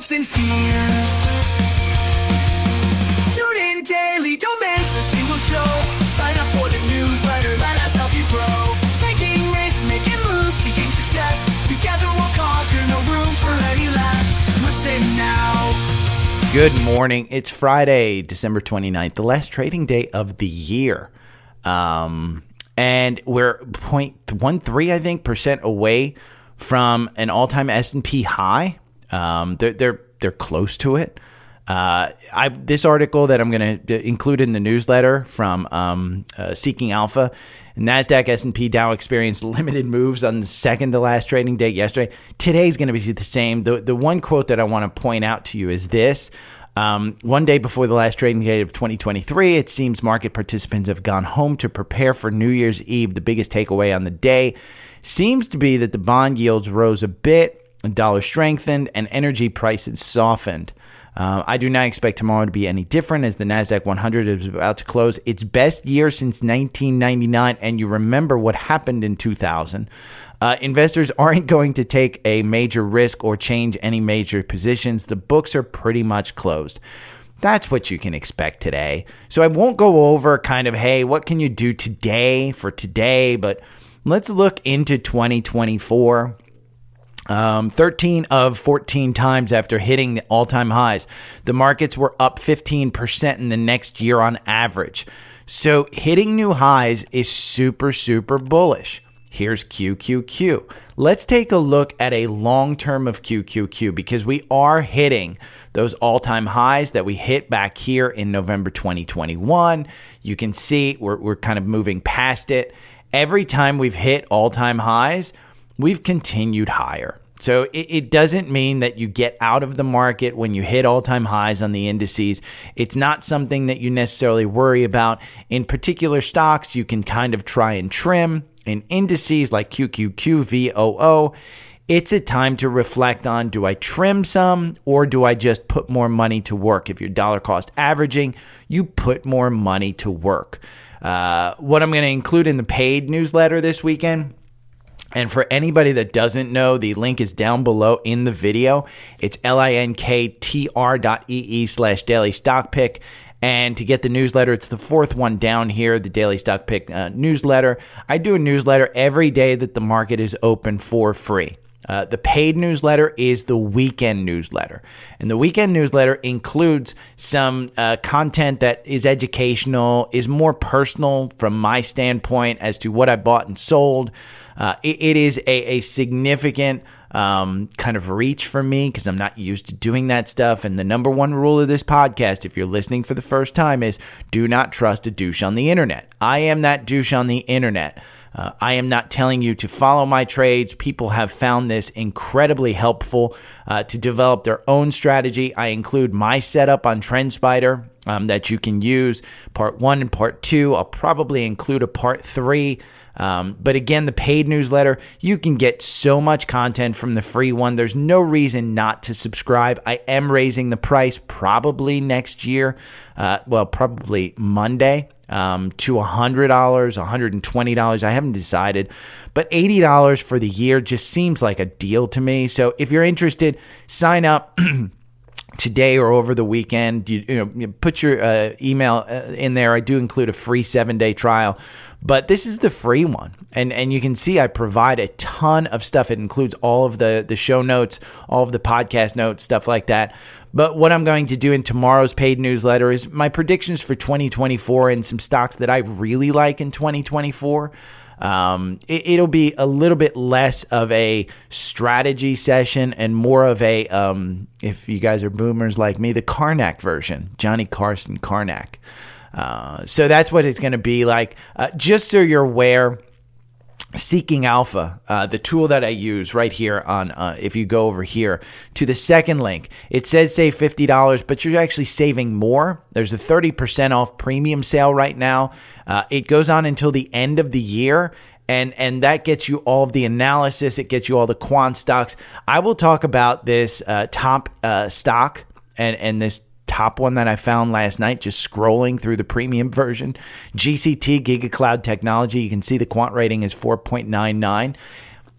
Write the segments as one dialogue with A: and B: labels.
A: hopes and fears. Tune in daily, don't miss a single show. Sign up for the newsletter, let us help you grow. Taking risks, making moves, seeking success. Together we'll conquer, no room for any less. Listen now.
B: Good morning. It's Friday, December 29th, the last trading day of the year. Um, and we're 0.13, I think, percent away from an all-time S&P high. Um, they're, they're, they're close to it. Uh, I, this article that I'm going to include in the newsletter from um, uh, Seeking Alpha, Nasdaq, S&P, Dow experienced limited moves on the second to last trading day yesterday. Today's going to be the same. The the one quote that I want to point out to you is this. Um, one day before the last trading day of 2023, it seems market participants have gone home to prepare for New Year's Eve. The biggest takeaway on the day seems to be that the bond yields rose a bit, dollar strengthened, and energy prices softened. Uh, I do not expect tomorrow to be any different as the NASDAQ 100 is about to close its best year since 1999. And you remember what happened in 2000. Uh, investors aren't going to take a major risk or change any major positions. The books are pretty much closed. That's what you can expect today. So I won't go over kind of, hey, what can you do today for today? But let's look into 2024. Um, 13 of 14 times after hitting the all time highs. The markets were up 15% in the next year on average. So hitting new highs is super, super bullish. Here's QQQ. Let's take a look at a long term of QQQ because we are hitting those all time highs that we hit back here in November 2021. You can see we're, we're kind of moving past it. Every time we've hit all time highs, we've continued higher. So it, it, doesn't mean that you get out of the market when you hit all time highs on the indices. It's not something that you necessarily worry about. In particular stocks, you can kind of try and trim. In indices like QQQ, VOO, it's a time to reflect on do I trim some or do I just put more money to work? If you're dollar cost averaging, you put more money to work. Uh, what I'm going to include in the paid newsletter this weekend and for anybody that doesn't know, the link is down below in the video. It's linktr dot ee slash daily stock pick. And to get the newsletter, it's the fourth one down here, the Daily Stock Pick uh, newsletter. I do a newsletter every day that the market is open for free. Uh, the paid newsletter is the weekend newsletter. And the weekend newsletter includes some uh, content that is educational, is more personal from my standpoint as to what I bought and sold. Uh, it, it is a, a significant um, kind of reach for me because I'm not used to doing that stuff. And the number one rule of this podcast, if you're listening for the first time, is do not trust a douche on the internet. I am that douche on the internet. Uh, I am not telling you to follow my trades. People have found this incredibly helpful uh, to develop their own strategy. I include my setup on TrendSpider um, that you can use. Part one and part two. I'll probably include a part three. Um, but again, the paid newsletter, you can get so much content from the free one. There's no reason not to subscribe. I am raising the price probably next year. Uh, well, probably Monday. Um, to $100, $120. I haven't decided, but $80 for the year just seems like a deal to me. So if you're interested, sign up. today or over the weekend. You, you know, you put your uh, email uh, in there. I do include a free seven day trial, but this is the free one, and and you can see I provide a ton of stuff. It includes all of the the show notes, all of the podcast notes, stuff like that. But what I'm going to do in tomorrow's paid newsletter is my predictions for 2024 and some stocks that I really like in 2024. Um, it, will be a little bit less of a strategy session and more of a, um, if you guys are boomers like me, the Carnac version, Johnny Carson Carnac. Uh, so that's what it's going to be like. Uh, just so you're aware, Seeking Alpha, uh, the tool that I use right here on, uh, if you go over here to the second link, it says save $50, but you're actually saving more. There's a 30% off premium sale right now. Uh, it goes on until the end of the year. And, and that gets you all of the analysis. It gets you all the quant stocks. I will talk about this uh, top uh, stock and, and this top one that I found last night, just scrolling through the premium version. GCT Giga Cloud Technology. You can see the quant rating is 4.99.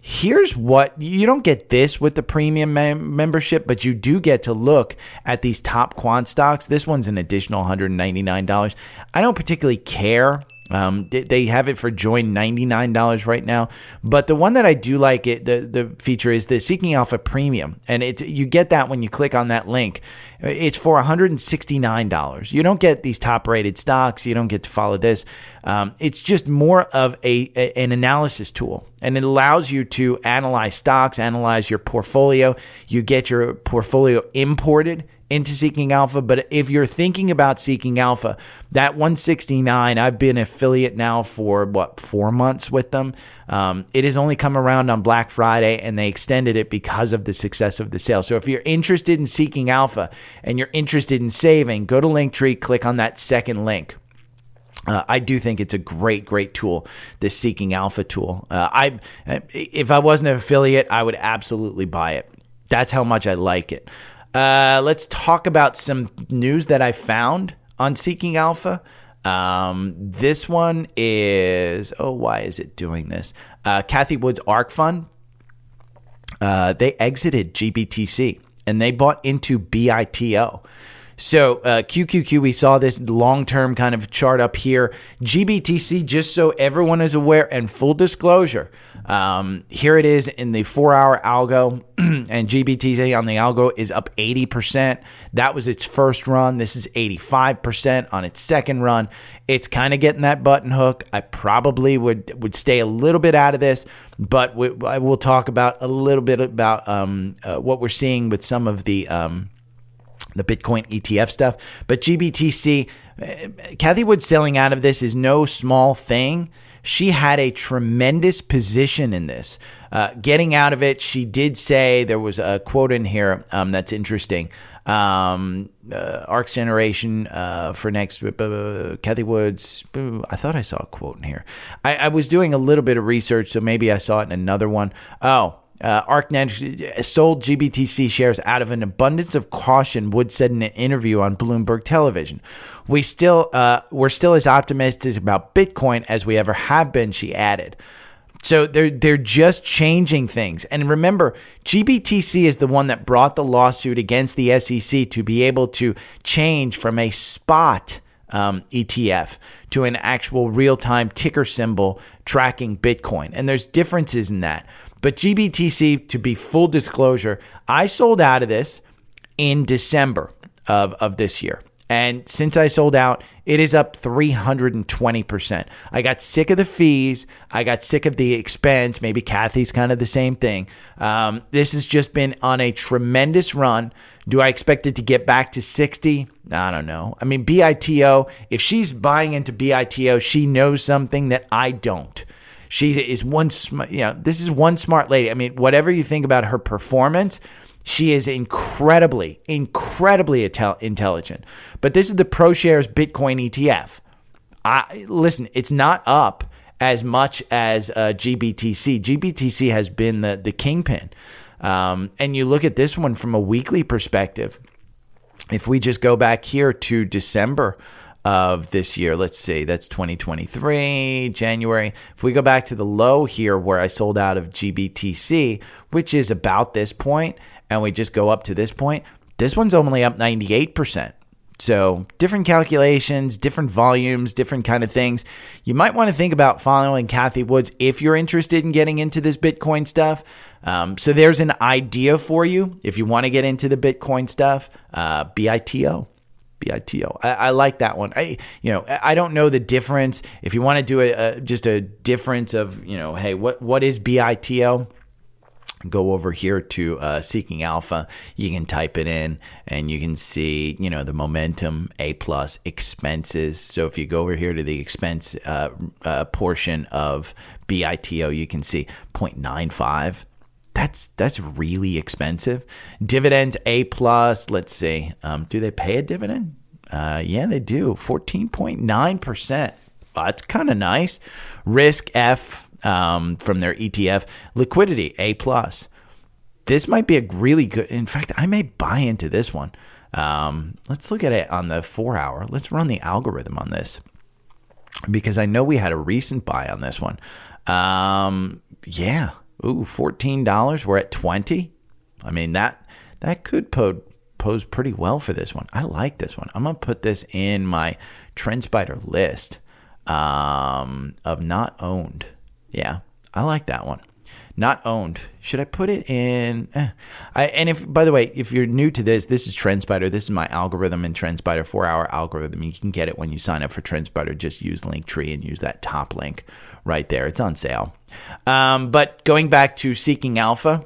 B: Here's what you don't get this with the premium mem- membership, but you do get to look at these top quant stocks. This one's an additional $199. I don't particularly care um, they, have it for join ninety nine dollars right now, but the one that I do like it the the feature is the Seeking Alpha Premium, and it's you get that when you click on that link. It's for one hundred and sixty nine dollars. You don't get these top rated stocks. You don't get to follow this. Um, it's just more of a, a an analysis tool, and it allows you to analyze stocks, analyze your portfolio. You get your portfolio imported into Seeking Alpha. But if you're thinking about Seeking Alpha, that 169, I've been affiliate now for what, four months with them. Um, it has only come around on Black Friday and they extended it because of the success of the sale. So if you're interested in Seeking Alpha and you're interested in saving, go to Linktree, click on that second link. Uh, I do think it's a great, great tool, this Seeking Alpha tool. Uh, I, if I wasn't an affiliate, I would absolutely buy it. That's how much I like it. Uh, let's talk about some news that I found on Seeking Alpha. Um, this one is oh, why is it doing this? Uh, Cathie Wood's ARK Fund. Uh, they exited GBTC and they bought into BITO. So uh, QQQ, we saw this long-term kind of chart up here. GBTC, just so everyone is aware, and full disclosure, um, here it is in the four-hour algo, and GBTC on the algo is up 80%. That was its first run. This is 85% on its second run. It's kind of getting that button hook. I probably would would stay a little bit out of this, but we, I will talk about a little bit about um, uh, what we're seeing with some of the. Um, the Bitcoin ETF stuff. But GBTC, Kathy Cathie Wood selling out of this is no small thing. She had a tremendous position in this. Uh, getting out of it, she did say there was a quote in here um, that's interesting. Um, uh, ARK's generation uh, for next, uh, Cathie Woods. I thought I saw a quote in here. I, I was doing a little bit of research, so maybe I saw it in another one. Oh, uh, ArkNet sold GBTC shares out of an abundance of caution. Wood said in an interview on Bloomberg Television, "We still, uh, we're still as optimistic about Bitcoin as we ever have been." She added. So they're they're just changing things. And remember, GBTC is the one that brought the lawsuit against the SEC to be able to change from a spot um, ETF to an actual real time ticker symbol tracking Bitcoin. And there's differences in that. But GBTC, to be full disclosure, I sold out of this in December of, of this year. And since I sold out, it is up 320%. I got sick of the fees. I got sick of the expense. Maybe Cathie's kind of the same thing. Um, this has just been on a tremendous run. Do I expect it to get back to 60? I don't know. I mean, BITO, if she's buying into BITO, she knows something that I don't. She is one, you know, this is one smart lady. I mean, whatever you think about her performance, she is incredibly, incredibly intelligent. But this is the ProShares Bitcoin ETF. I listen. It's not up as much as uh, GBTC. GBTC has been the the kingpin. Um, and you look at this one from a weekly perspective. If we just go back here to December of this year. Let's see, that's 2023, January. If we go back to the low here where I sold out of GBTC, which is about this point, and we just go up to this point, this one's only up 98%. So, different calculations, different volumes, different kind of things. You might want to think about following Cathie Woods if you're interested in getting into this Bitcoin stuff. Um, so, there's an idea for you if you want to get into the Bitcoin stuff. Uh, BITO. BITO. I, I, like that one. I you know I don't know the difference. If you want to do a, a, just a difference of you know hey what what is BITO? Go over here to uh, Seeking Alpha. You can type it in, and you can see you know the momentum A plus expenses. So if you go over here to the expense uh, uh, portion of BITO, you can see 0.95 that's that's really expensive. Dividends A plus. Let's see. Um, do they pay a dividend? Uh, yeah, they do. Fourteen point nine percent. That's kind of nice. Risk F um, from their ETF. Liquidity A plus. This might be a really good. In fact, I may buy into this one. Um, let's look at it on the four hour. Let's run the algorithm on this because I know we had a recent buy on this one. Um, yeah, Ooh, fourteen dollars. We're at twenty. I mean that that could pose pose pretty well for this one. I like this one. I'm gonna put this in my TrendSpider list um, of not owned. Yeah, I like that one. Not owned. Should I put it in? Eh. I, and if, by the way, if you're new to this, this is TrendSpider. This is my algorithm in TrendSpider, four hour algorithm. You can get it when you sign up for TrendSpider. Just use Linktree and use that top link right there. It's on sale. Um, but going back to Seeking Alpha,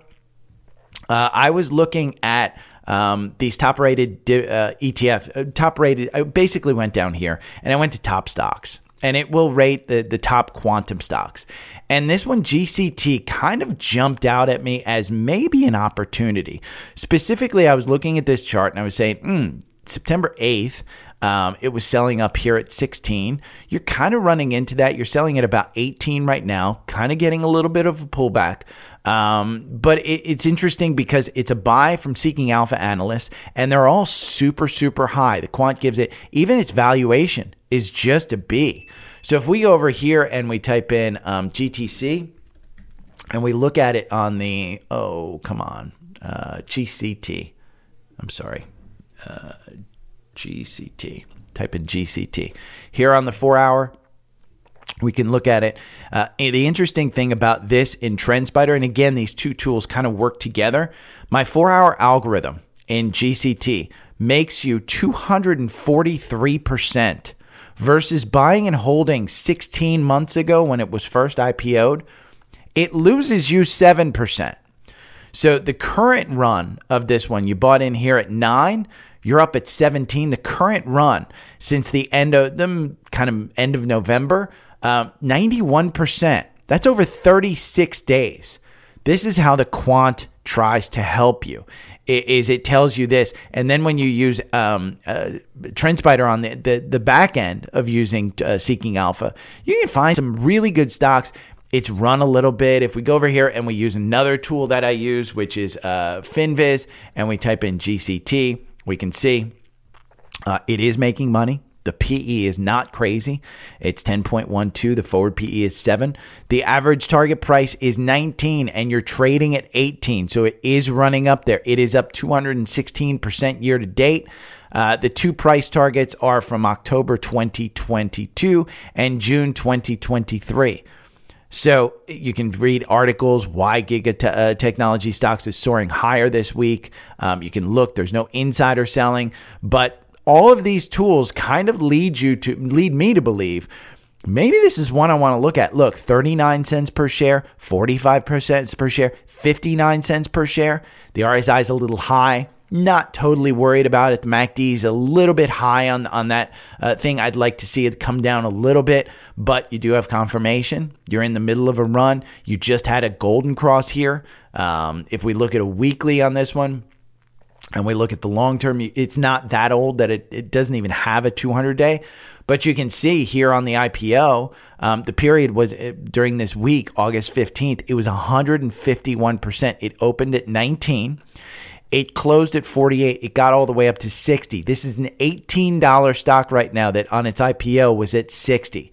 B: uh, I was looking at um, these top rated uh, ETF, uh, top rated, I basically went down here and I went to top stocks and it will rate the, the top quantum stocks. And this one, GCT, kind of jumped out at me as maybe an opportunity. Specifically, I was looking at this chart and I was saying, hmm, September 8th, um, it was selling up here at 16. You're kind of running into that. You're selling at about 18 right now, kind of getting a little bit of a pullback. Um, but it, it's interesting because it's a buy from Seeking Alpha analysts, and they're all super, super high. The quant gives it, even its valuation is just a B. So if we go over here and we type in um, GTC and we look at it on the, oh, come on, uh, GCT. I'm sorry, uh, GCT. Type in GCT. Here on the four hour, we can look at it. Uh, the interesting thing about this in TrendSpider, and again, these two tools kind of work together. My four hour algorithm in GCT makes you 243% versus buying and holding 16 months ago when it was first IPO'd. It loses you 7%. So the current run of this one, you bought in here at nine, you're up at 17. The current run since the end of them kind of end of November, um, 91%. That's over 36 days. This is how the quant tries to help you. Is it tells you this, and then when you use um, uh, TrendSpider on the, the, the back end of using uh, Seeking Alpha, you can find some really good stocks. It's run a little bit. If we go over here and we use another tool that I use, which is uh, FinViz, and we type in GCT, we can see uh, it is making money. The PE is not crazy. It's 10.12. The forward PE is 7. The average target price is 19 and you're trading at 18. So it is running up there. It is up 216% year to date. Uh, the two price targets are from October 2022 and June 2023. So you can read articles why Giga uh, Technology stocks is soaring higher this week. Um, you can look. There's no insider selling, but all of these tools kind of lead you to lead me to believe maybe this is one I want to look at. Look, 39 cents per share, 45 cents per share, 59 cents per share. The RSI is a little high. Not totally worried about it. The MACD is a little bit high on on that uh, thing. I'd like to see it come down a little bit, but you do have confirmation. You're in the middle of a run. You just had a golden cross here. Um, if we look at a weekly on this one, and we look at the long term, it's not that old that it, it doesn't even have a 200 day. But you can see here on the IPO, um, the period was uh, during this week, August 15th, it was 151%. It opened at 19. It closed at 48. It got all the way up to 60. This is an $18 stock right now that on its IPO was at 60.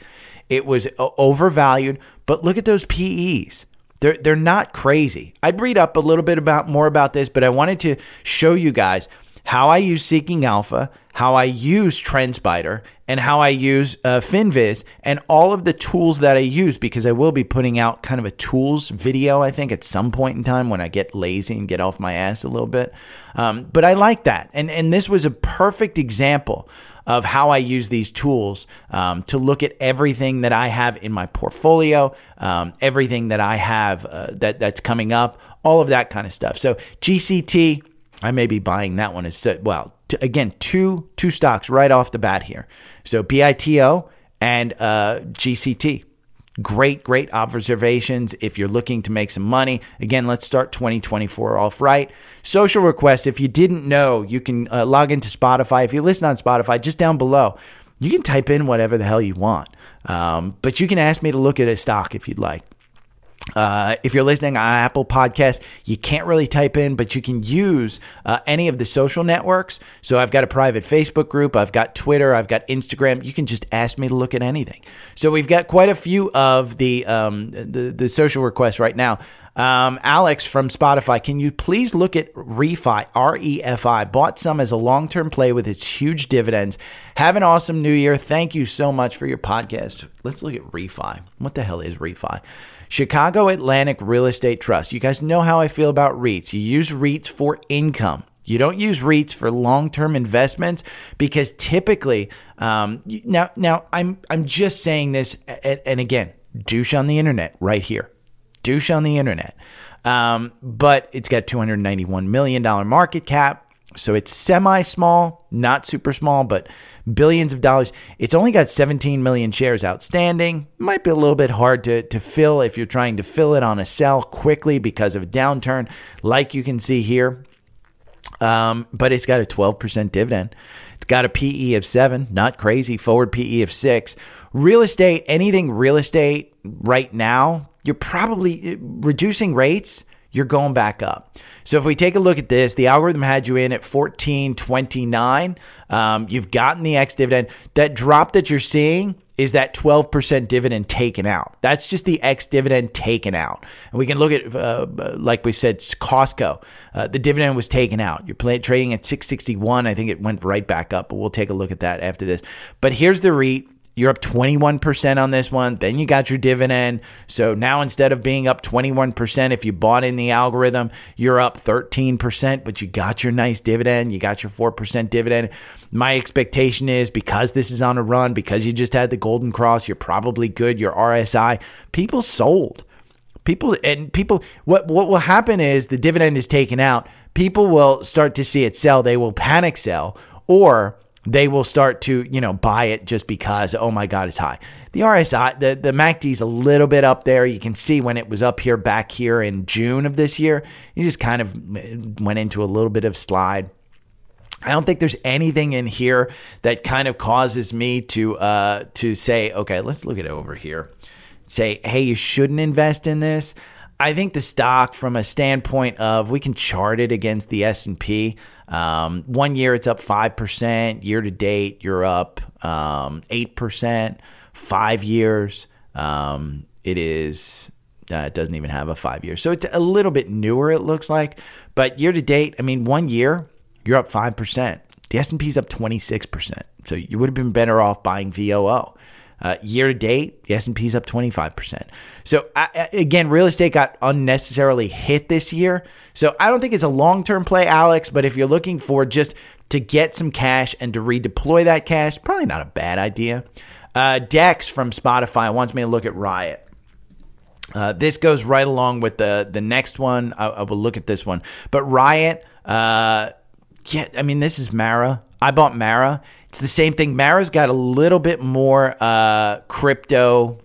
B: It was uh, overvalued, but look at those PEs. They're they're not crazy. I'd read up a little bit about more about this, but I wanted to show you guys how I use Seeking Alpha, how I use TrendSpider, and how I use uh, FinViz, and all of the tools that I use because I will be putting out kind of a tools video, I think, at some point in time when I get lazy and get off my ass a little bit. Um, but I like that, and and this was a perfect example of how I use these tools um, to look at everything that I have in my portfolio, um, everything that I have uh, that that's coming up, all of that kind of stuff. So GCT, I may be buying that one as well. T- again, two two stocks right off the bat here. So BITO and uh, GCT. Great, great observations if you're looking to make some money. Again, let's start 2024 off right. Social requests, if you didn't know, you can uh, log into Spotify. If you listen on Spotify, just down below, you can type in whatever the hell you want. Um, but you can ask me to look at a stock if you'd like. Uh, if you're listening on Apple Podcast, you can't really type in, but you can use uh, any of the social networks. So I've got a private Facebook group, I've got Twitter, I've got Instagram. You can just ask me to look at anything. So we've got quite a few of the um, the, the social requests right now. Um, Alex from Spotify, can you please look at ReFi, R E F I? Bought some as a long term play with its huge dividends. Have an awesome new year. Thank you so much for your podcast. Let's look at ReFi. What the hell is ReFi? Chicago Atlantic Real Estate Trust. You guys know how I feel about REITs. You use REITs for income. You don't use REITs for long-term investments because typically, um, now, now I'm I'm just saying this, and, and again, douche on the internet right here, douche on the internet. Um, but it's got 291 million dollar market cap, so it's semi-small, not super small, but billions of dollars. It's only got 17 million shares outstanding. Might be a little bit hard to, to fill if you're trying to fill it on a sell quickly because of a downturn, like you can see here. Um, but it's got a 12% dividend. It's got a PE of seven, not crazy. Forward PE of six. Real estate, anything real estate right now, you're probably reducing rates you're going back up. So if we take a look at this, the algorithm had you in at 1429. Um, you've gotten the ex dividend. That drop that you're seeing is that 12% dividend taken out. That's just the ex dividend taken out. And we can look at, uh, like we said, Costco. Uh, the dividend was taken out. You're play, trading at 661. I think it went right back up, but we'll take a look at that after this. But here's the REIT. You're up 21% on this one. Then you got your dividend. So now instead of being up 21%, if you bought in the algorithm, you're up 13%, but you got your nice dividend. You got your 4% dividend. My expectation is because this is on a run, because you just had the Golden Cross, you're probably good. Your RSI, people sold. People and people, what, what will happen is the dividend is taken out. People will start to see it sell. They will panic sell or they will start to you know buy it just because oh my god it's high the rsi the, the macd is a little bit up there you can see when it was up here back here in june of this year you just kind of went into a little bit of slide I don't think there's anything in here that kind of causes me to uh, to say, okay, let's look at it over here. Say, hey, you shouldn't invest in this. I think the stock, from a standpoint of, we can chart it against the S and P. Um, one year it's up 5%. Year to date, you're up um, 8%. Five years, um, it is. Uh, it doesn't even have a five year. So it's a little bit newer, it looks like. But year to date, I mean, one year, you're up 5%. The S&P is up 26%. So you would have been better off buying VOO. Uh, year to date, the S&P is up 25%. So uh, again, real estate got unnecessarily hit this year. So I don't think it's a long-term play, Alex, but if you're looking for just to get some cash and to redeploy that cash, probably not a bad idea. Uh, Dex from Spotify wants me to look at Riot. Uh, this goes right along with the the next one. I, I will look at this one, but Riot. Uh, yeah, I mean this is Mara. I bought Mara. It's the same thing. Mara's got a little bit more uh, crypto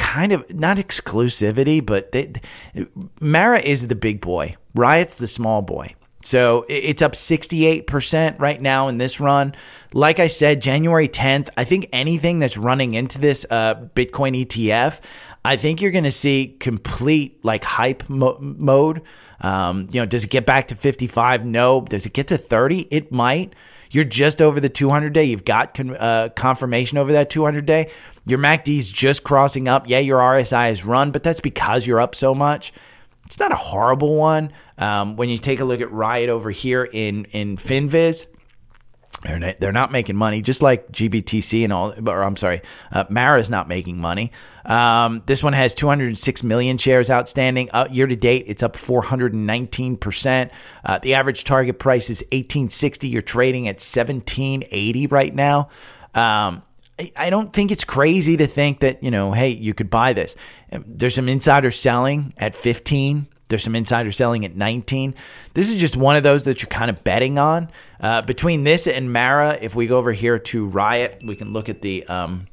B: kind of not exclusivity, but they, Mara is the big boy. Riot's the small boy. So it's up 68% right now in this run. Like I said, January 10th, I think anything that's running into this uh, Bitcoin ETF, I think you're going to see complete like hype mo- mode. Um, you know, does it get back to 55? No. Does it get to 30? It might. You're just over the 200 day. You've got con- uh, confirmation over that 200 day. Your MACD's just crossing up. Yeah, your RSI is run, but that's because you're up so much. It's not a horrible one. Um, when you take a look at Riot over here in in FinViz, they're not, making money, just like GBTC and all. Or I'm sorry, uh, Mara is not making money. Um, this one has 206 million shares outstanding. Uh, year to date, it's up 419 percent. Uh, the average target price is 1860. You're trading at 1780 right now. Um, I, I don't think it's crazy to think that you know, hey, you could buy this. There's some insider selling at 15. There's some insider selling at 19. This is just one of those that you're kind of betting on. Uh, between this and Mara, if we go over here to Riot, we can look at the um,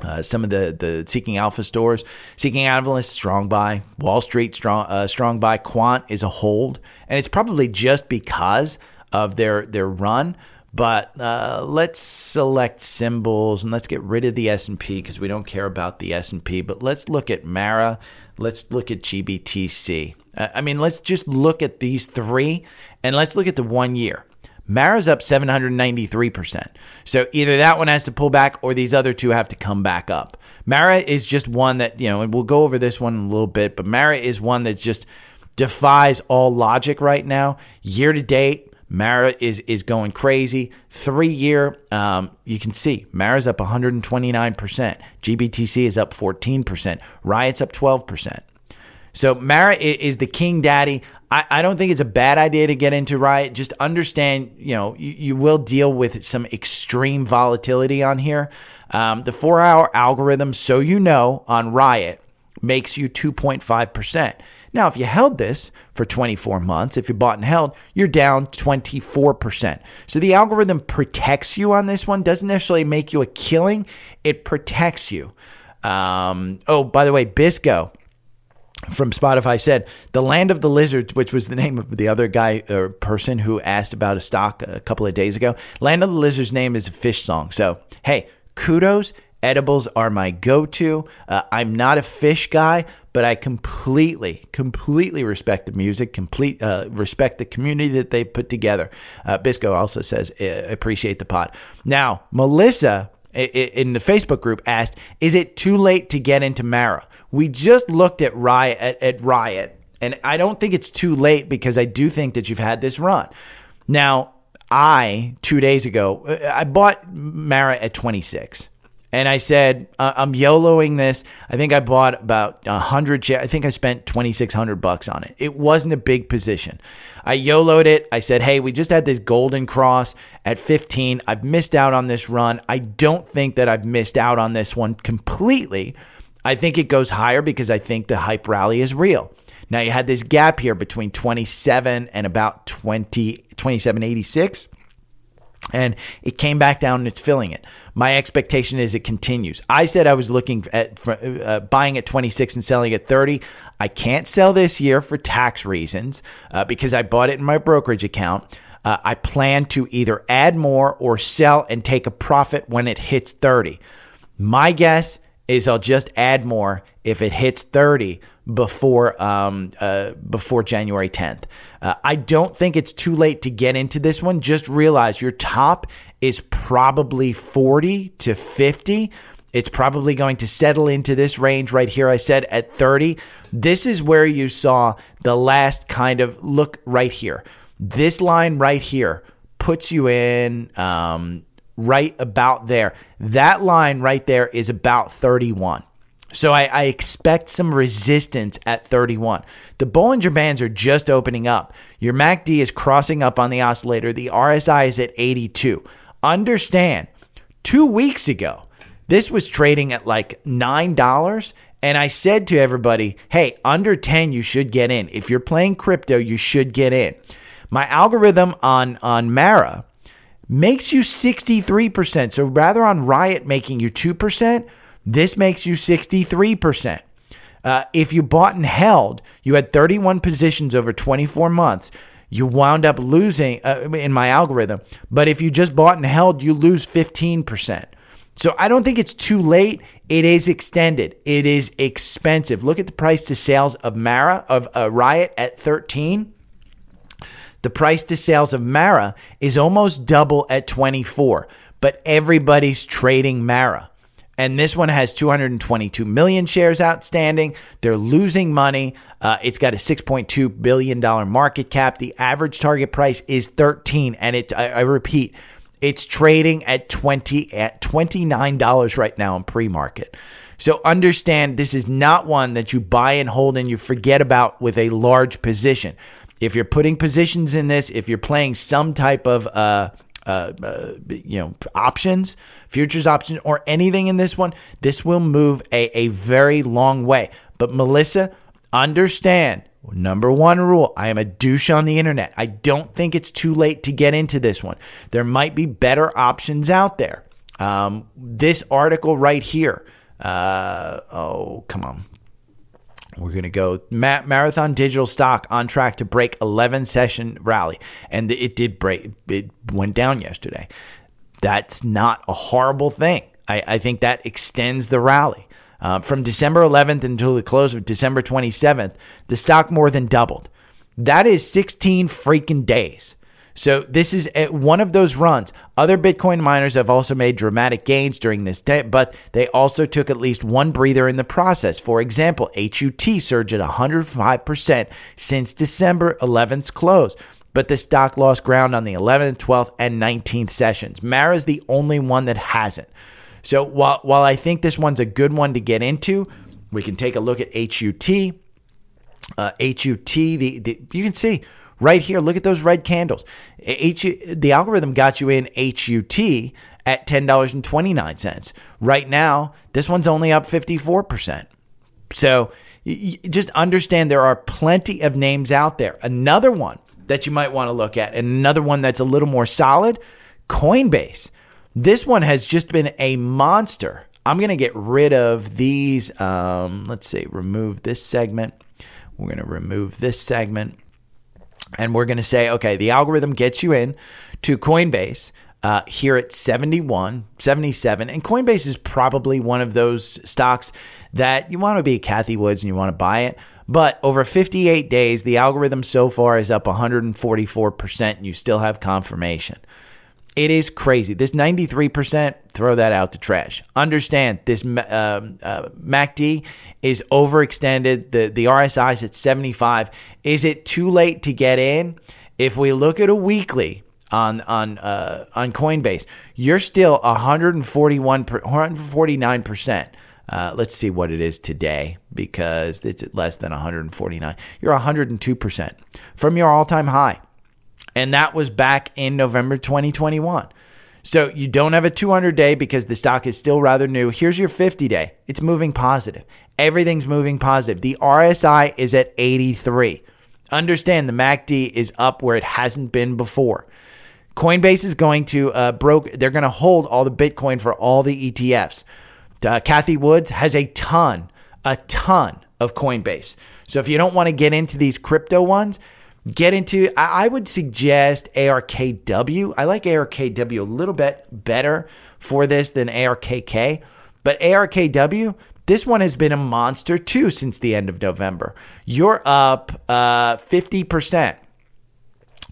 B: uh, some of the the Seeking Alpha stores. Seeking is strong buy. Wall Street strong uh, strong buy. Quant is a hold, and it's probably just because of their their run. But uh, let's select symbols and let's get rid of the S and P because we don't care about the S and P. But let's look at Mara. Let's look at GBTC. Uh, I mean, let's just look at these three and let's look at the one year. Mara's up 793%. So either that one has to pull back or these other two have to come back up. Mara is just one that, you know, and we'll go over this one in a little bit, but Mara is one that just defies all logic right now. Year to date, Mara is is going crazy. Three year, um, you can see Mara's up 129%. GBTC is up 14%. Riot's up 12%. So Mara is the king daddy. I, I don't think it's a bad idea to get into Riot. Just understand, you know, you, you will deal with some extreme volatility on here. Um, the four hour algorithm, so you know, on Riot makes you 2.5%. Now, if you held this for 24 months, if you bought and held, you're down 24%. So the algorithm protects you on this one, doesn't necessarily make you a killing, it protects you. Um, oh, by the way, Bisco from Spotify said the land of the lizards, which was the name of the other guy or person who asked about a stock a couple of days ago. Land of the lizards name is a Phish song. So, hey, kudos. Edibles are my go to. Uh, I'm not a Phish guy, but I completely, completely respect the music, complete uh, respect the community that they put together. Uh, Bisco also says, appreciate the pot. Now, Melissa in the Facebook group asked, is it too late to get into Mara? We just looked at Riot, at, at Riot, and I don't think it's too late because I do think that you've had this run. Now, I, two days ago, I bought Mara at 26. And I said, I'm YOLOing this. I think I bought about a hundred shares. I think I spent 2,600 bucks on it. It wasn't a big position. I YOLOed it. I said, hey, we just had this golden cross at 15. I've missed out on this run. I don't think that I've missed out on this one completely. I think it goes higher because I think the hype rally is real. Now you had this gap here between 27 and about 20, 2786 and it came back down and it's filling it. My expectation is it continues. I said I was looking at uh, buying at 26 and selling at 30. I can't sell this year for tax reasons uh, because I bought it in my brokerage account. Uh, I plan to either add more or sell and take a profit when it hits 30. My guess is I'll just add more if it hits 30 before um, uh, before January 10th. Uh, I don't think it's too late to get into this one. Just realize your top is probably 40 to 50. It's probably going to settle into this range right here. I said at 30. This is where you saw the last kind of look right here. This line right here puts you in um, right about there. That line right there is about 31. So I, I, expect some resistance at 31. The Bollinger Bands are just opening up. Your MACD is crossing up on the oscillator. The RSI is at 82. Understand, two weeks ago, this was trading at like $9. And I said to everybody, hey, under 10, you should get in. If you're playing crypto, you should get in. My algorithm on, on Mara makes you 63%. So rather on Riot making you 2%, this makes you 63%. Uh, if you bought and held, you had 31 positions over 24 months. You wound up losing uh, in my algorithm. But if you just bought and held, you lose 15%. So I don't think it's too late. It is extended. It is expensive. Look at the price to sales of Mara, of uh, Riot at 13. The price to sales of Mara is almost double at 24, but everybody's trading Mara. And this one has 222 million shares outstanding. They're losing money. Uh, it's got a 6.2 billion dollar market cap. The average target price is 13, and it. I, I repeat, it's trading at 20 at 29 dollars right now in pre-market. So understand this is not one that you buy and hold and you forget about with a large position if you're putting positions in this, if you're playing some type of uh, uh, uh, you know options, futures option, or anything in this one, this will move a, a very long way. But Melissa, understand number one rule: I am a douche on the internet. I don't think it's too late to get into this one. There might be better options out there. Um, this article right here. Uh, oh, come on. We're going to go Ma- Marathon Digital Stock on track to break 11 session rally. And it did break, it went down yesterday. That's not a horrible thing. I, I think that extends the rally. Uh, from December 11th until the close of December 27th, the stock more than doubled. That is 16 freaking days. So this is one of those runs. Other Bitcoin miners have also made dramatic gains during this day, but they also took at least one breather in the process. For example, HUT surged at 105% since December 11th's close. But the stock lost ground on the 11th, 12th, and 19th sessions. Mara is the only one that hasn't. So while, while I think this one's a good one to get into, we can take a look at HUT. Uh, HUT, the, the you can see right here. Look at those red candles. H, the algorithm got you in HUT at $10.29. Right now, this one's only up 54%. So just understand there are plenty of names out there. Another one that you might want to look at, and another one that's a little more solid Coinbase. This one has just been a monster. I'm going to get rid of these. Um, let's see, remove this segment. We're going to remove this segment. And we're going to say, okay, the algorithm gets you in to Coinbase uh, here at 71, 77. And Coinbase is probably one of those stocks that you want to be Cathie Woods and you want to buy it. But over 58 days, the algorithm so far is up 144%, and you still have confirmation. It is crazy. This 93%, throw that out to trash. Understand this uh, uh, MACD is overextended. The, the RSI is at 75. Is it too late to get in? If we look at a weekly on on uh, on Coinbase, you're still 141 149 percent. Uh, let's see what it is today because it's less than 149. You're 102% from your all time high. And that was back in November 2021. So you don't have a 200 day because the stock is still rather new. Here's your 50 day. It's moving positive. Everything's moving positive. The RSI is at 83. Understand the MACD is up where it hasn't been before. Coinbase is going to uh, broke. They're going to hold all the Bitcoin for all the ETFs. Uh, Cathie Woods has a ton, a ton of Coinbase. So if you don't want to get into these crypto ones, get into I, I would suggest ARKW. I like ARKW a little bit better for this than ARKK, but ARKW this one has been a monster too since the end of November. You're up uh, 50%.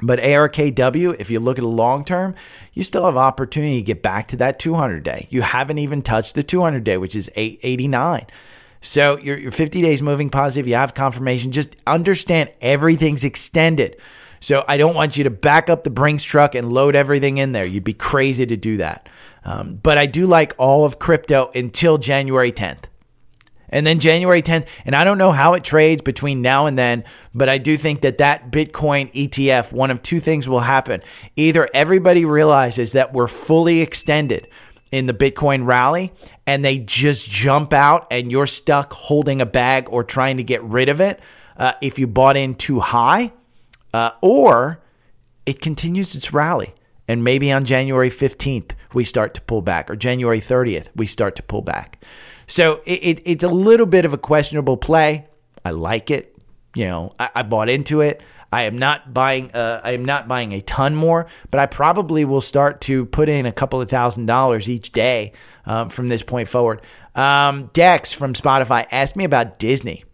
B: But ARKW, if you look at a long term, you still have opportunity to get back to that 200 day. You haven't even touched the 200 day, which is 889. So you're, 50 days moving positive. You have confirmation. Just understand everything's extended. So I don't want you to back up the Brinks truck and load everything in there. You'd be crazy to do that. Um, but I do like all of crypto until January 10th. And then January 10th, and I don't know how it trades between now and then, but I do think that that Bitcoin ETF, one of two things will happen. Either everybody realizes that we're fully extended in the Bitcoin rally and they just jump out and you're stuck holding a bag or trying to get rid of it uh, if you bought in too high, uh, or it continues its rally. And maybe on January 15th, we start to pull back, or January 30th, we start to pull back. So it, it, it's a little bit of a questionable play. I like it. You know, I, I bought into it. I am not buying. Uh, I am not buying a ton more, but I probably will start to put in a couple of thousand dollars each day um, from this point forward. Um, Dex from Spotify asked me about Disney.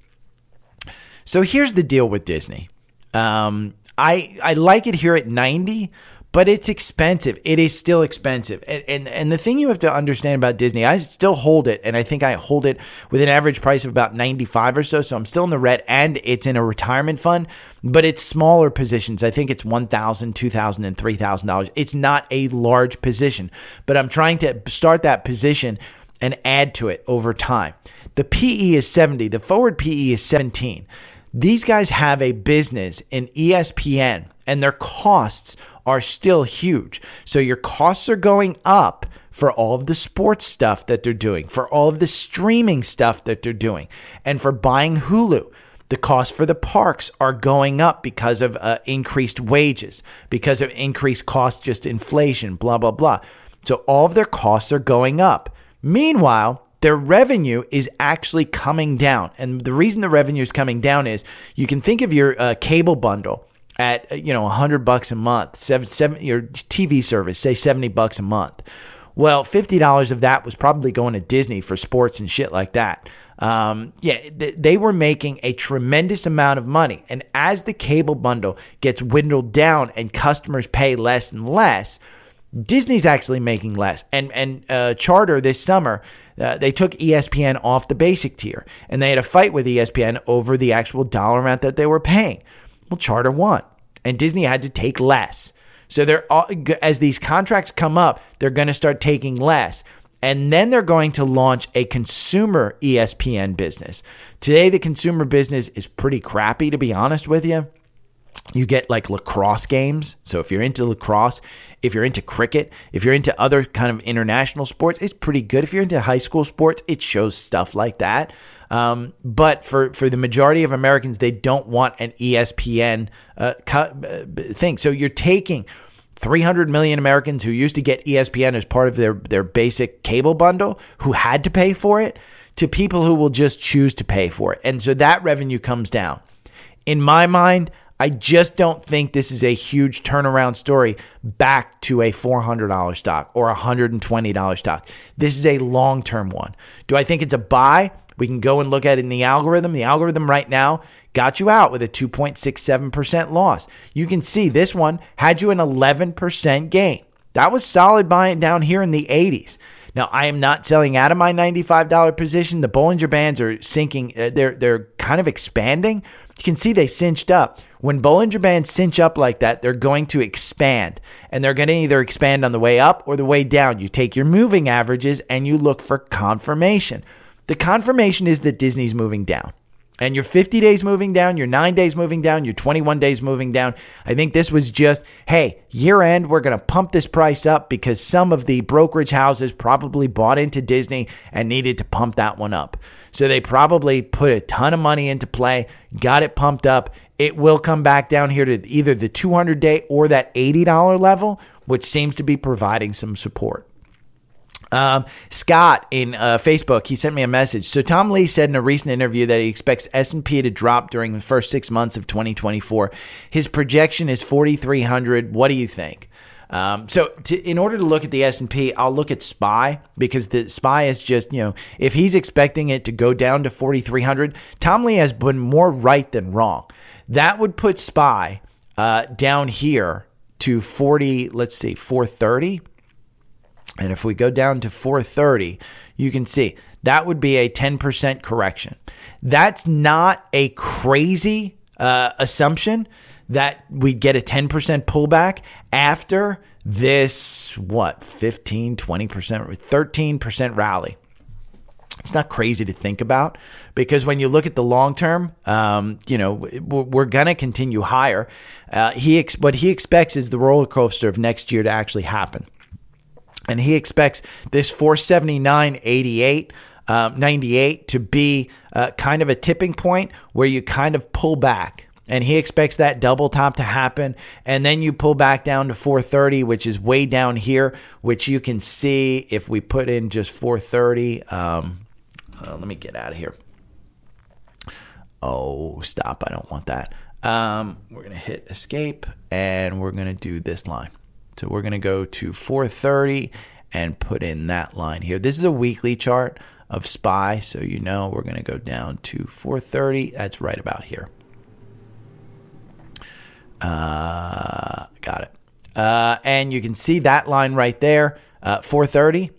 B: So here's the deal with Disney. Um, I I like it here at ninety, but it's expensive. It is still expensive. And, and, and the thing you have to understand about Disney, I still hold it, and I think I hold it with an average price of about 95 or so. So I'm still in the red, and it's in a retirement fund, but it's smaller positions. I think it's $1,000, $2,000, and $3,000. It's not a large position, but I'm trying to start that position and add to it over time. The PE is 70, the forward PE is 17. These guys have a business in ESPN, and their costs are still huge. So your costs are going up for all of the sports stuff that they're doing, for all of the streaming stuff that they're doing, and for buying Hulu. The costs for the parks are going up because of uh, increased wages, because of increased costs, just inflation, blah, blah, blah. So all of their costs are going up. Meanwhile, their revenue is actually coming down. And the reason the revenue is coming down is you can think of your uh, cable bundle at you know 100 bucks a month seven, seven your tv service say 70 bucks a month well $50 of that was probably going to disney for sports and shit like that Um, yeah, th- they were making a tremendous amount of money. And as the cable bundle gets dwindled down and customers pay less and less, Disney's actually making less. And and uh, Charter this summer, uh, they took ESPN off the basic tier, and they had a fight with ESPN over the actual dollar amount that they were paying. Well, Charter won, and Disney had to take less. So they're all, as these contracts come up, they're going to start taking less. And then they're going to launch a consumer ESPN business. Today, the consumer business is pretty crappy, to be honest with you you get like lacrosse games. So if you're into lacrosse, if you're into cricket, if you're into other kind of international sports, it's pretty good. If you're into high school sports, it shows stuff like that. Um, but for, for the majority of Americans, they don't want an ESPN uh, uh, thing. So you're taking 300 million Americans who used to get ESPN as part of their, their basic cable bundle, who had to pay for it, to people who will just choose to pay for it. And so that revenue comes down. In my mind, I just don't think this is a huge turnaround story back to a $400 stock or a $120 stock. This is a long term one. Do I think it's a buy? We can go and look at it in the algorithm. The algorithm right now got you out with a 2.67% loss. You can see this one had you an 11% gain. That was solid buying down here in the 80s. Now, I am not selling out of my $95 position. The Bollinger Bands are sinking. Uh, they're, they're kind of expanding. You can see they cinched up. When Bollinger Bands cinch up like that, they're going to expand. And they're going to either expand on the way up or the way down. You take your moving averages and you look for confirmation. The confirmation is that Disney's moving down and you're 50 days moving down, you're nine days moving down, you're 21 days moving down. I think this was just, hey, year end, we're going to pump this price up because some of the brokerage houses probably bought into Disney and needed to pump that one up. So they probably put a ton of money into play, got it pumped up. It will come back down here to either the 200 day or that $80 level, which seems to be providing some support. Um, Scott in uh, Facebook, he sent me a message. So Tom Lee said in a recent interview that he expects S&P to drop during the first six months of 2024. His projection is 4,300. What do you think? Um, so to, in order to look at the S&P, I'll look at SPY because the SPY is just, you know, if he's expecting it to go down to 4,300, Tom Lee has been more right than wrong. That would put SPY uh, down here to 40, let's see, 430. And if we go down to 430, you can see that would be a 10% correction. That's not a crazy uh, assumption that we get a 10% pullback after this, what, 15, 20%, 13% rally. It's not crazy to think about because when you look at the long term, um, you know we're going to continue higher. Uh, he ex- what he expects is the roller coaster of next year to actually happen and he expects this 479.88 um, 98 to be uh, kind of a tipping point where you kind of pull back. And he expects that double top to happen. And then you pull back down to 430 which is way down here which you can see if we put in just 430 um, uh, let me get out of here. Oh stop. I don't want that. Um, we're going to hit escape and we're going to do this line so we're going to go to 430 and put in that line here. This is a weekly chart of SPY, so you know we're going to go down to 430. That's right about here. Uh, got it. Uh, and you can see that line right there, uh, 430.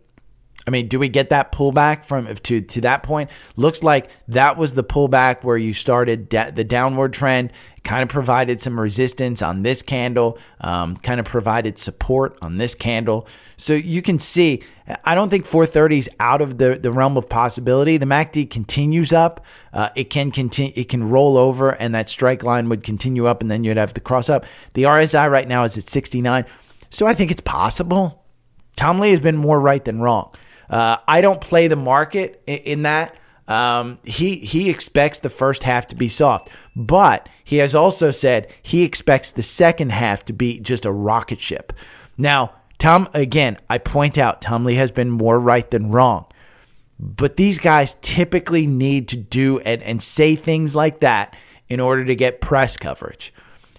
B: I mean, do we get that pullback from to to that point? Looks like that was the pullback where you started da- the downward trend kind of provided some resistance on this candle, um, kind of provided support on this candle. So you can see, I don't think 430 is out of the, the realm of possibility. The MACD continues up. Uh, it can continue, it can roll over, and that strike line would continue up, and then you'd have to cross up. The RSI right now is at 69. So I think it's possible. Tom Lee has been more right than wrong. Uh, I don't play the market in, in that. Um, he he expects the first half to be soft, but he has also said he expects the second half to be just a rocket ship. Now, Tom, again, I point out Tom Lee has been more right than wrong, but these guys typically need to do and, and say things like that in order to get press coverage.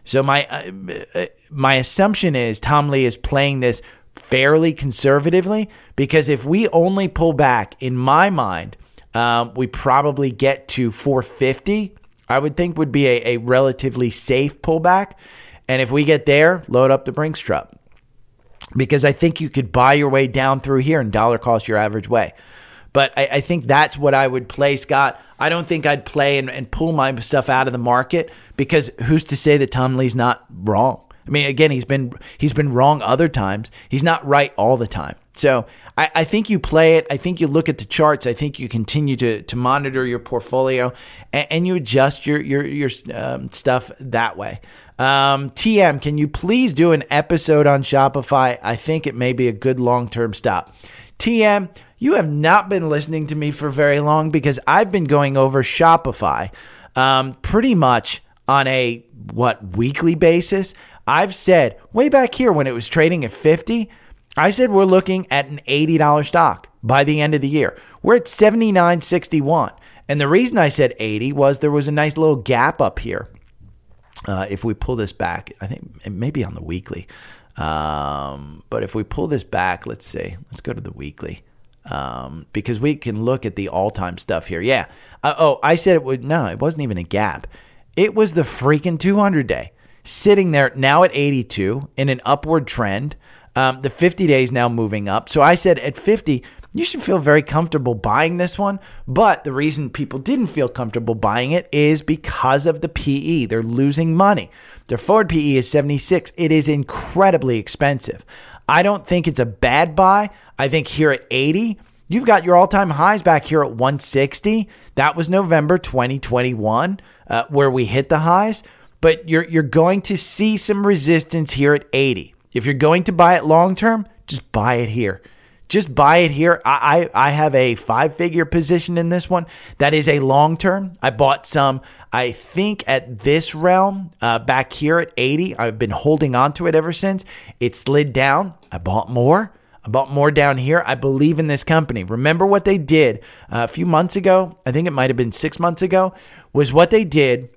B: So my uh, uh my assumption is Tom Lee is playing this fairly conservatively because if we only pull back, in my mind Um, we probably get to 450. I would think would be a, a relatively safe pullback. And if we get there, load up the Brinks truck because I think you could buy your way down through here and dollar cost your average way. But I, I, think that's what I would play, Scott. I don't think I'd play and, and, pull my stuff out of the market because who's to say that Tom Lee's not wrong? I mean, again, he's been he's been wrong other times. He's not right all the time. So I, I think you play it. I think you look at the charts. I think you continue to to monitor your portfolio and, and you adjust your your your um, stuff that way. Um, TM, can you please do an episode on Shopify? I think it may be a good long term stop. TM, you have not been listening to me for very long because I've been going over Shopify um, pretty much on a what weekly basis. I've said way back here when it was trading at 50, I said we're looking at an $80 stock by the end of the year. We're at 79.61. And the reason I said 80 was there was a nice little gap up here. Uh, if we pull this back, I think it may be on the weekly. Um, but if we pull this back, let's see, let's go to the weekly. Um, because we can look at the all time stuff here. Yeah. Uh, oh, I said it would, no, it wasn't even a gap. It was the freaking 200 day sitting there now at 82 in an upward trend. Um, the 50 days now moving up. So I said at 50, you should feel very comfortable buying this one. But the reason people didn't feel comfortable buying it is because of the PE. They're losing money. Their forward PE is 76. It is incredibly expensive. I don't think it's a bad buy. I think here at 80, you've got your all time highs back here at 160. That was November 2021, uh, where we hit the highs. But you're, you're going to see some resistance here at 80. If you're going to buy it long term, just buy it here. Just buy it here. I, I, I have a five figure position in this one. That is a long term. I bought some, I think, at this realm uh, back here at 80. I've been holding on to it ever since. It slid down. I bought more. I bought more down here. I believe in this company. Remember what they did uh, a few months ago? I think it might have been six months ago. Was what they did.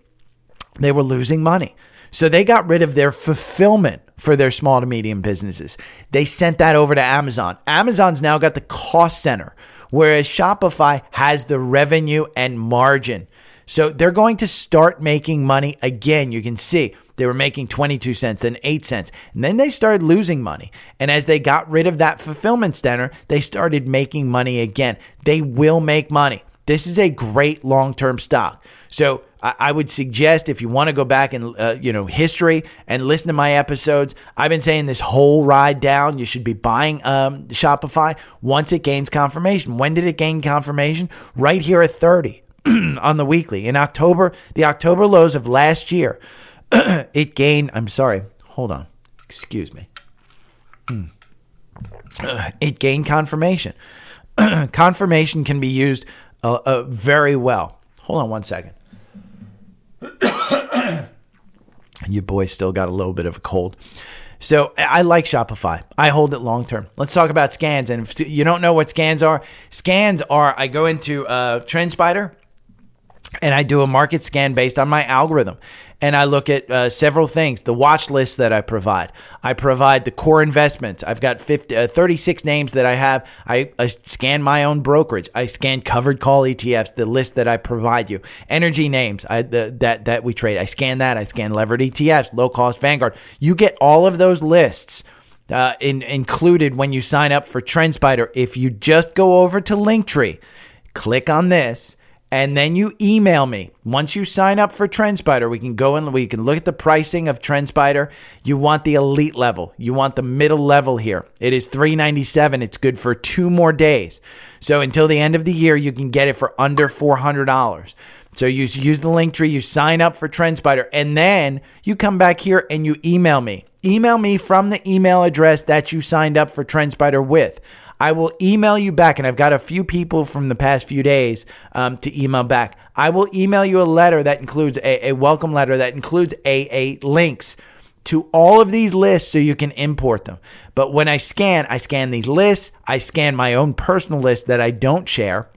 B: They were losing money. So they got rid of their fulfillment for their small to medium businesses. They sent that over to Amazon. Amazon's now got the cost center, whereas Shopify has the revenue and margin. So they're going to start making money again. You can see they were making 22 cents, then 8 cents, and then they started losing money. And as they got rid of that fulfillment center, they started making money again. They will make money. This is a great long term stock. So I would suggest if you want to go back and uh, you know history and listen to my episodes, I've been saying this whole ride down. You should be buying um, Shopify once it gains confirmation. When did it gain confirmation? Right here at 30 on the weekly in October. The October lows of last year, it gained. I'm sorry. Hold on. Excuse me. Hmm. It gained confirmation. confirmation can be used uh, uh, very well. Hold on one second. Your boy still got a little bit of a cold. So I like Shopify. I hold it long term. Let's talk about scans. And if you don't know what scans are, scans are I go into uh, TrendSpider and I do a market scan based on my algorithm and I look at uh, several things. The watch list that I provide. I provide the core investments. I've got 50, uh, 36 names that I have. I, I, scan my own brokerage. I scan covered call ETFs, the list that I provide you. Energy names I, the, that, that we trade. I scan that. I scan levered ETFs, low cost Vanguard. You get all of those lists. Uh, in, included when you sign up for TrendSpider. If you just go over to Linktree, click on this, and then you email me. Once you sign up for TrendSpider, we can go and we can look at the pricing of TrendSpider. You want the elite level. You want the middle level here. It is 397. It's good for two more days. So until the end of the year, you can get it for under $400. So you use the link tree, you sign up for TrendSpider, and then you come back here and you email me. Email me from the email address that you signed up for TrendSpider with. I will email you back, and I've got a few people from the past few days um, to email back. I will email you a letter that includes a, a welcome letter that includes a, links to all of these lists so you can import them. But when I scan, I scan these lists, I scan my own personal list that I don't share.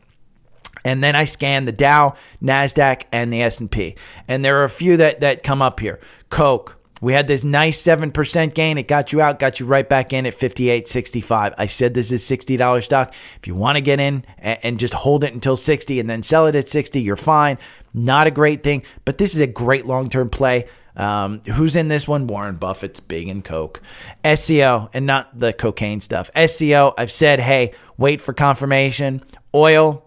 B: And then I scan the Dow, Nasdaq, and the S&P. And there are a few that that come up here. Coke, We had this nice 7% gain. It got you out, got you right back in at 58.65. I said this is $60 stock. If you want to get in and just hold it until 60 and then sell it at 60, you're fine. Not a great thing, but this is a great long-term play. Um, who's in this one? Warren Buffett's big in Coke. SCO, and not the cocaine stuff. SCO, I've said, hey, wait for confirmation. Oil,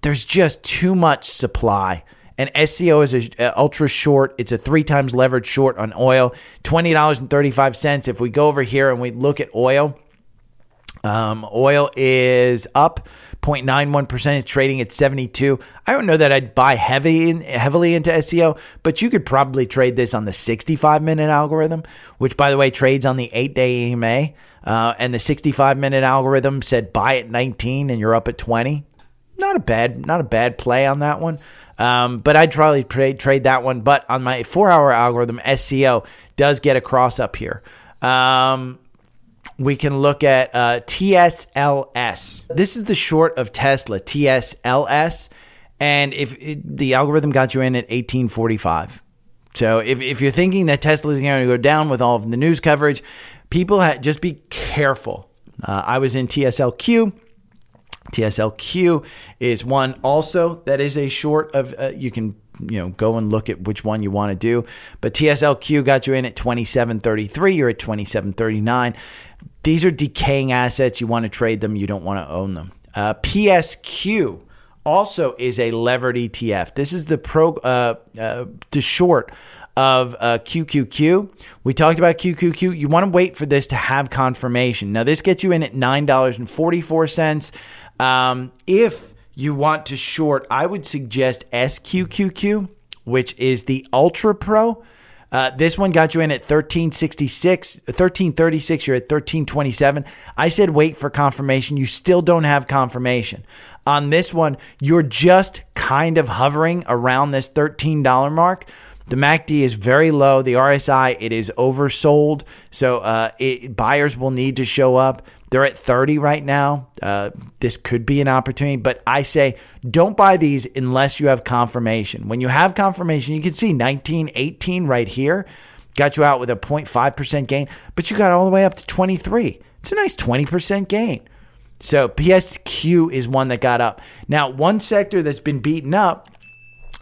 B: there's just too much supply. And SCO is a, a, ultra short. It's a three times leverage short on oil. Twenty dollars and thirty five cents. If we go over here and we look at oil, um, oil is up 0.91%. It's trading at 72. I don't know that I'd buy heavy in, heavily into SCO, but you could probably trade this on the 65 minute algorithm, which by the way trades on the eight day EMA. Uh, and the 65 minute algorithm said buy at 19 and you're up at 20. Not a bad, not a bad play on that one. Um, but I'd probably trade, trade that one. But on my four hour algorithm, SCO does get a cross up here. Um, we can look at uh, TSLS. This is the short of Tesla, TSLS. And if it, the algorithm got you in at 1845. So if, if you're thinking that Tesla is going to go down with all of the news coverage, people ha- just be careful. Uh, I was in TSLQ. TSLQ is one also that is a short of, uh, you can you know go and look at which one you want to do but tslq got you in at 2733 you're at 2739 these are decaying assets you want to trade them you don't want to own them uh, psq also is a levered etf this is the pro uh, uh, short of uh, QQQ. We talked about QQQ. You want to wait for this to have confirmation. Now, this gets you in at $9.44. Um, if you want to short, I would suggest SQQQ, which is the Ultra Pro. Uh, this one got you in at 1366, 1336. You're at 1327. I said wait for confirmation. You still don't have confirmation. On this one, you're just kind of hovering around this $13 mark. The MACD is very low. The RSI it is oversold, so uh, it, buyers will need to show up. They're at 30 right now. Uh, this could be an opportunity, but I say don't buy these unless you have confirmation. When you have confirmation, you can see 19, 18 right here got you out with a 0.5% gain, but you got all the way up to 23. It's a nice 20% gain. So PSQ is one that got up. Now, one sector that's been beaten up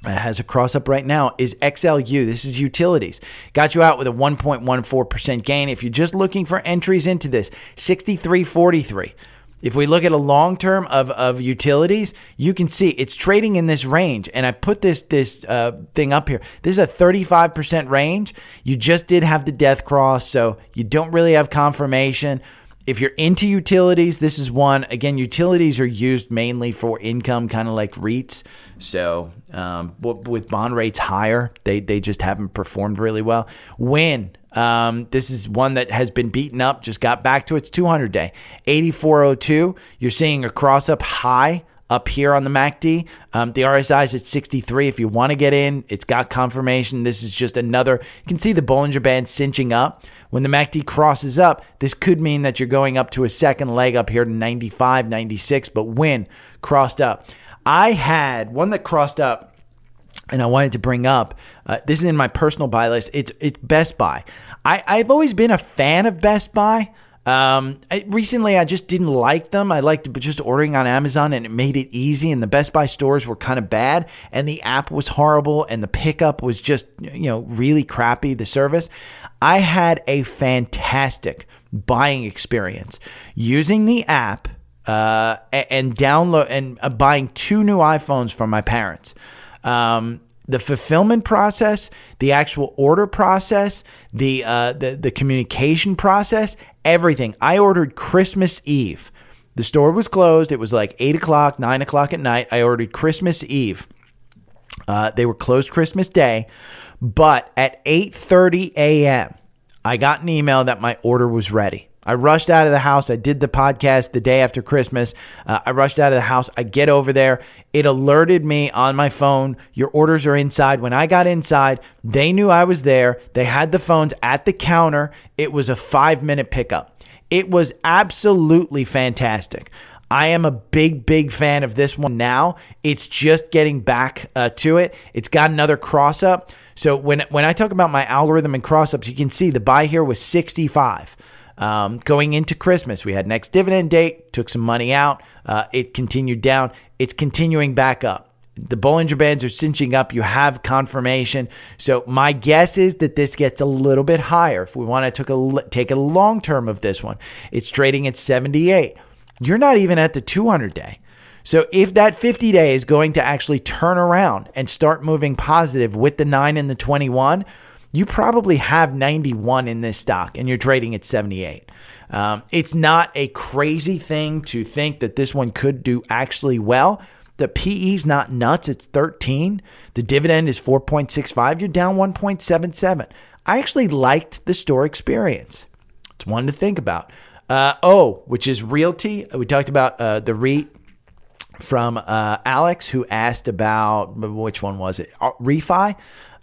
B: has a cross up right now is XLU. This is utilities. Got you out with a 1.14% gain. If you're just looking for entries into this, 63.43. If we look at a long term of, of utilities, you can see it's trading in this range. And I put this this uh, thing up here. This is a 35% range. You just did have the death cross, so you don't really have confirmation. If you're into utilities, this is one. Again, utilities are used mainly for income, kind of like REITs. So um, with bond rates higher, they they just haven't performed really well. Win. Um, this is one that has been beaten up, just got back to its 200 day. 8402. You're seeing a cross up high up here on the MACD. Um, the RSI is at 63. If you want to get in, it's got confirmation. This is just another. You can see the Bollinger Band cinching up. When the MACD crosses up, this could mean that you're going up to a second leg up here to 95, 96, but when crossed up. I had one that crossed up and I wanted to bring up. Uh, this is in my personal buy list. It's it's Best Buy. I, I've always been a fan of Best Buy. Um, I, recently, I just didn't like them. I liked just ordering on Amazon, and it made it easy. And the Best Buy stores were kind of bad, and the app was horrible, and the pickup was just you know really crappy. The service. I had a fantastic buying experience using the app uh, and download and uh, buying two new iPhones from my parents. Um, the fulfillment process, the actual order process, the, uh, the the communication process, everything. I ordered Christmas Eve. The store was closed. It was like eight o'clock, nine o'clock at night. I ordered Christmas Eve. Uh, they were closed Christmas Day, but at eight thirty a.m., I got an email that my order was ready. I rushed out of the house. I did the podcast the day after Christmas. Uh, I rushed out of the house. I get over there. It alerted me on my phone. Your orders are inside. When I got inside, they knew I was there. They had the phones at the counter. It was a five minute pickup. It was absolutely fantastic. I am a big, big fan of this one now. It's just getting back uh, to it. It's got another cross up. So when when I talk about my algorithm and cross ups, you can see the buy here was 65. Um, going into Christmas, we had next dividend date, took some money out. Uh, it continued down. It's continuing back up. The Bollinger Bands are cinching up. You have confirmation. So my guess is that this gets a little bit higher. If we want to take a, take a long term of this one, it's trading at 78. You're not even at the 200 day. So if that 50 day is going to actually turn around and start moving positive with the 9 and the 21, you probably have 91 in this stock and you're trading at 78. Um, it's not a crazy thing to think that this one could do actually well. The PE is not nuts. It's 13. The dividend is 4.65. You're down 1.77. I actually liked the store experience. It's one to think about. Uh, oh, which is realty. We talked about uh, the REIT from uh, Alex, who asked about which one was it? Uh, refi.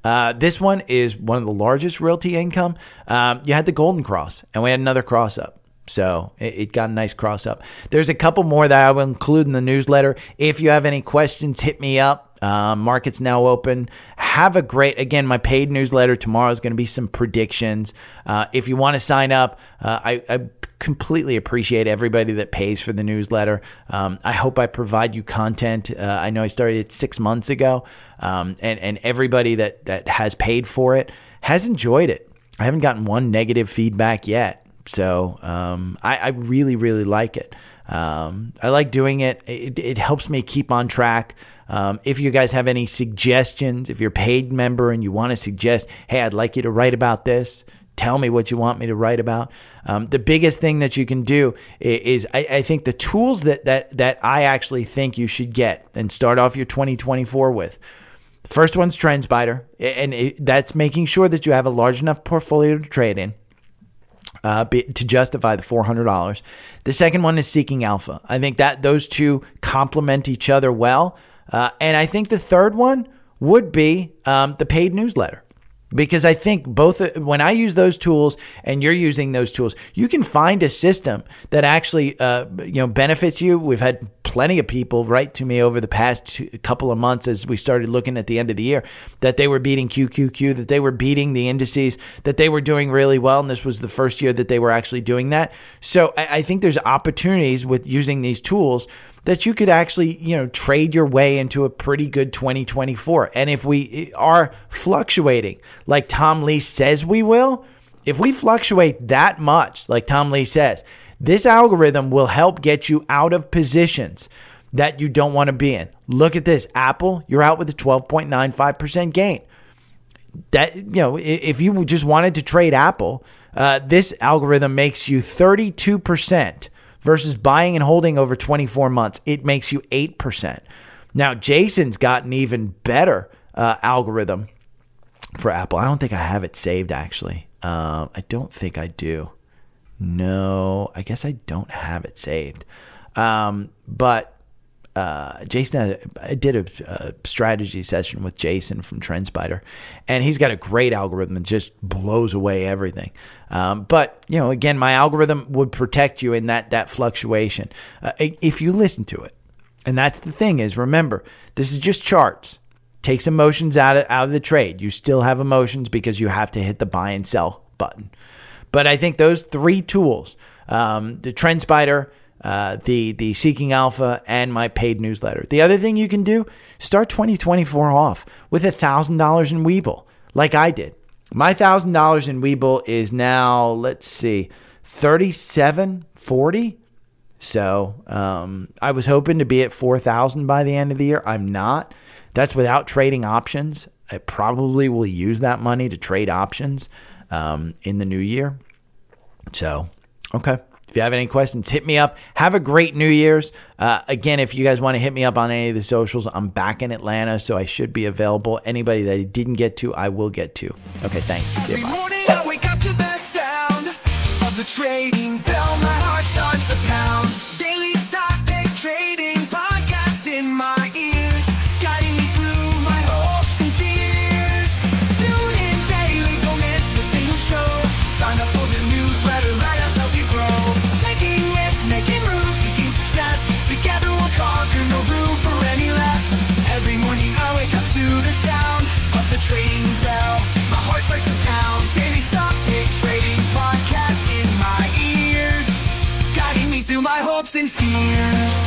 B: Uh, this one is one of the largest realty income. Um, you had the Golden Cross, and we had another cross up. So it, it, got a nice cross up. There's a couple more that I will include in the newsletter. If you have any questions, hit me up. Uh, market's now open. Have a great, again, my paid newsletter tomorrow is going to be some predictions. Uh, if you want to sign up, uh, I, I, completely appreciate everybody that pays for the newsletter. Um, I hope I provide you content. Uh, I know I started it six months ago, um, and, and everybody that, that has paid for it has enjoyed it. I haven't gotten one negative feedback yet. So um, I, I, really, really like it. Um, I like doing it. it. It helps me keep on track. Um, if you guys have any suggestions, if you're a paid member and you want to suggest, hey, I'd like you to write about this, tell me what you want me to write about. Um, the biggest thing that you can do is, is I, I, think the tools that, that, that I actually think you should get and start off your 2024 with. The first one's TrendSpider, and it, that's making sure that you have a large enough portfolio to trade in uh, to justify the $400. The second one is Seeking Alpha. I think that those two complement each other well. Uh, and I think the third one would be um, the paid newsletter because I think both when I use those tools and you're using those tools, you can find a system that actually uh, you know benefits you. We've had plenty of people write to me over the past two, couple of months as we started looking at the end of the year that they were beating QQQ, that they were beating the indices, that they were doing really well, and this was the first year that they were actually doing that. So I, I think there's opportunities with using these tools that you could actually, you know, trade your way into a pretty good 2024. And if we are fluctuating like Tom Lee says we will, if we fluctuate that much, like Tom Lee says, this algorithm will help get you out of positions that you don't want to be in. Look at this Apple, you're out with a 12.95% gain. That, you know, if you just wanted to trade Apple, uh, this algorithm makes you 32% versus buying and holding over 24 months, it makes you 8%. Now, Jason's got an even better uh, algorithm for Apple. I don't think I have it saved actually. Uh, I don't think I do. No, I guess I don't have it saved. Um, but uh, Jason, I did a, a, strategy session with Jason from TrendSpider, and he's got a great algorithm that just blows away everything. Um, but you know, again, my algorithm would protect you in that that fluctuation uh, if you listen to it. And that's the thing is, remember, this is just charts. Takes emotions out of out of the trade. You still have emotions because you have to hit the buy and sell button. But I think those three tools, um, the TrendSpider uh, the the Seeking Alpha and my paid newsletter. The other thing you can do, start 2024 off with a thousand dollars in Webull, like I did. My thousand dollars in Webull is now, let's see, 3740. So um, I was hoping to be at 4,000 by the end of the year. I'm not. That's without trading options. I probably will use that money to trade options um, in the new year. So, okay. If you have any questions, hit me up. Have a great New Year's. Uh, again, if you guys want to hit me up on any of the socials, I'm back in Atlanta, so I should be available. Anybody that I didn't get to, I will get to. Okay, thanks. See you. Bye. hopes and fears.